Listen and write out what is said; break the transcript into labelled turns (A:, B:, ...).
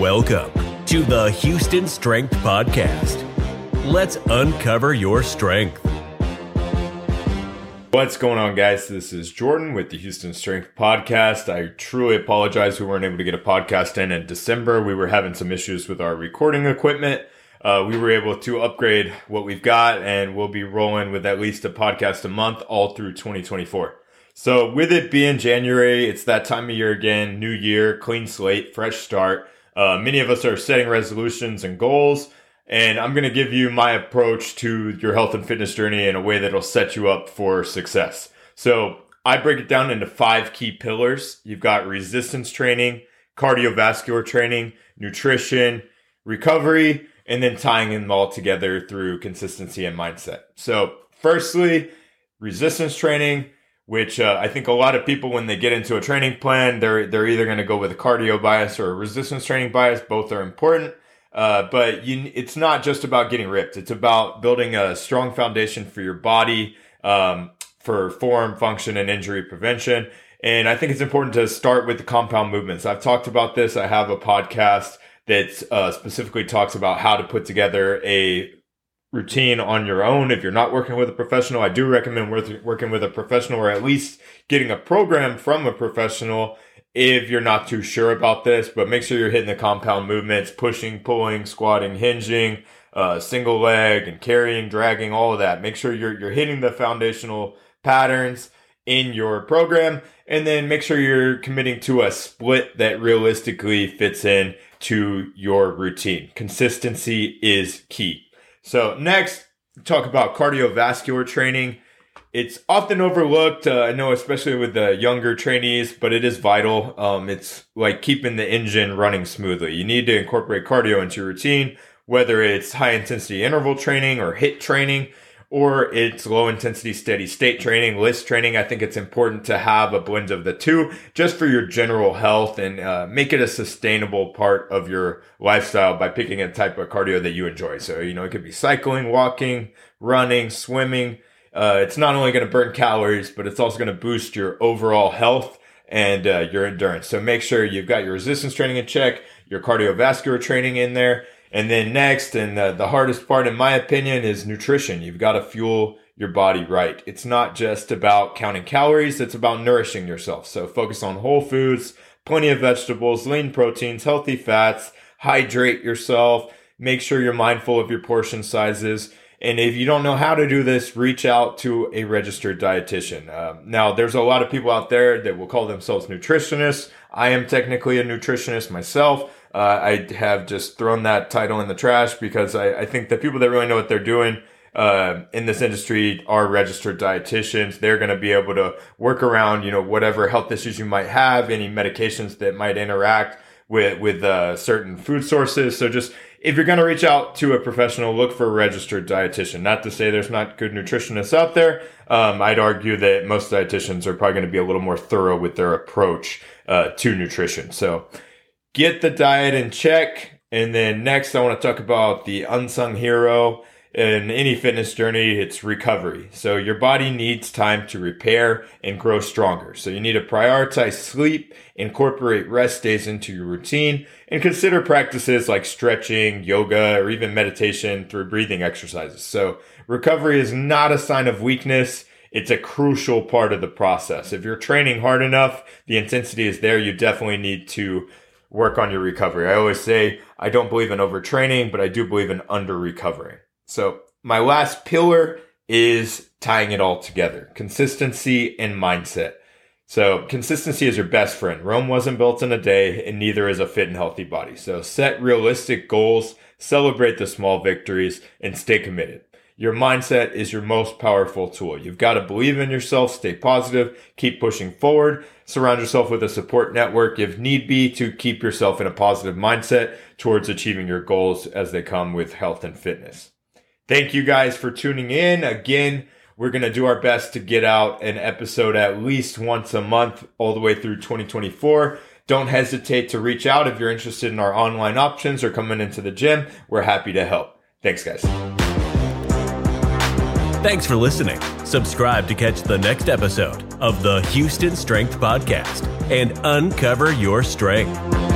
A: Welcome to the Houston Strength Podcast. Let's uncover your strength.
B: What's going on, guys? This is Jordan with the Houston Strength Podcast. I truly apologize we weren't able to get a podcast in in December. We were having some issues with our recording equipment. Uh, we were able to upgrade what we've got, and we'll be rolling with at least a podcast a month all through 2024. So, with it being January, it's that time of year again, new year, clean slate, fresh start. Uh, many of us are setting resolutions and goals, and I'm going to give you my approach to your health and fitness journey in a way that'll set you up for success. So I break it down into five key pillars. You've got resistance training, cardiovascular training, nutrition, recovery, and then tying them all together through consistency and mindset. So, firstly, resistance training which uh, I think a lot of people, when they get into a training plan, they're they're either going to go with a cardio bias or a resistance training bias. Both are important, uh, but you, it's not just about getting ripped. It's about building a strong foundation for your body, um, for form, function, and injury prevention. And I think it's important to start with the compound movements. I've talked about this. I have a podcast that uh, specifically talks about how to put together a routine on your own. If you're not working with a professional, I do recommend working with a professional or at least getting a program from a professional if you're not too sure about this, but make sure you're hitting the compound movements, pushing, pulling, squatting, hinging, uh, single leg and carrying, dragging, all of that. Make sure you're, you're hitting the foundational patterns in your program and then make sure you're committing to a split that realistically fits in to your routine. Consistency is key. So next, talk about cardiovascular training. It's often overlooked. Uh, I know, especially with the younger trainees, but it is vital. Um, it's like keeping the engine running smoothly. You need to incorporate cardio into your routine, whether it's high intensity interval training or HIIT training or it's low intensity steady state training, LISS training. I think it's important to have a blend of the two just for your general health and uh, make it a sustainable part of your lifestyle by picking a type of cardio that you enjoy. So, you know, it could be cycling, walking, running, swimming. Uh, it's not only going to burn calories, but it's also going to boost your overall health and uh, your endurance. So make sure you've got your resistance training in check, your cardiovascular training in there, and then next, and the, the hardest part, in my opinion, is nutrition. You've got to fuel your body right. It's not just about counting calories, it's about nourishing yourself. So focus on whole foods, plenty of vegetables, lean proteins, healthy fats, hydrate yourself, make sure you're mindful of your portion sizes. And if you don't know how to do this, reach out to a registered dietitian. Um, now, there's a lot of people out there that will call themselves nutritionists. I am technically a nutritionist myself. Uh, I have just thrown that title in the trash because I, I think the people that really know what they're doing uh, in this industry are registered dietitians. They're going to be able to work around, you know, whatever health issues you might have, any medications that might interact with with uh, certain food sources. So just if you're going to reach out to a professional, look for a registered dietitian. Not to say there's not good nutritionists out there. Um, I'd argue that most dietitians are probably going to be a little more thorough with their approach uh, to nutrition. So get the diet in check. And then next, I want to talk about the unsung hero in any fitness journey. It's recovery. So your body needs time to repair and grow stronger. So you need to prioritize sleep, incorporate rest days into your routine, and consider practices like stretching, yoga, or even meditation through breathing exercises. So recovery is not a sign of weakness. It's a crucial part of the process. If you're training hard enough, the intensity is there. You definitely need to work on your recovery. I always say I don't believe in overtraining, but I do believe in under recovering. So my last pillar is tying it all together. Consistency and mindset. So consistency is your best friend. Rome wasn't built in a day and neither is a fit and healthy body. So set realistic goals, celebrate the small victories and stay committed. Your mindset is your most powerful tool. You've got to believe in yourself, stay positive, keep pushing forward, surround yourself with a support network if need be to keep yourself in a positive mindset towards achieving your goals as they come with health and fitness. Thank you guys for tuning in. Again, we're going to do our best to get out an episode at least once a month all the way through 2024. Don't hesitate to reach out if you're interested in our online options or coming into the gym. We're happy to help. Thanks, guys.
A: Thanks for listening. Subscribe to catch the next episode of the Houston Strength Podcast and uncover your strength.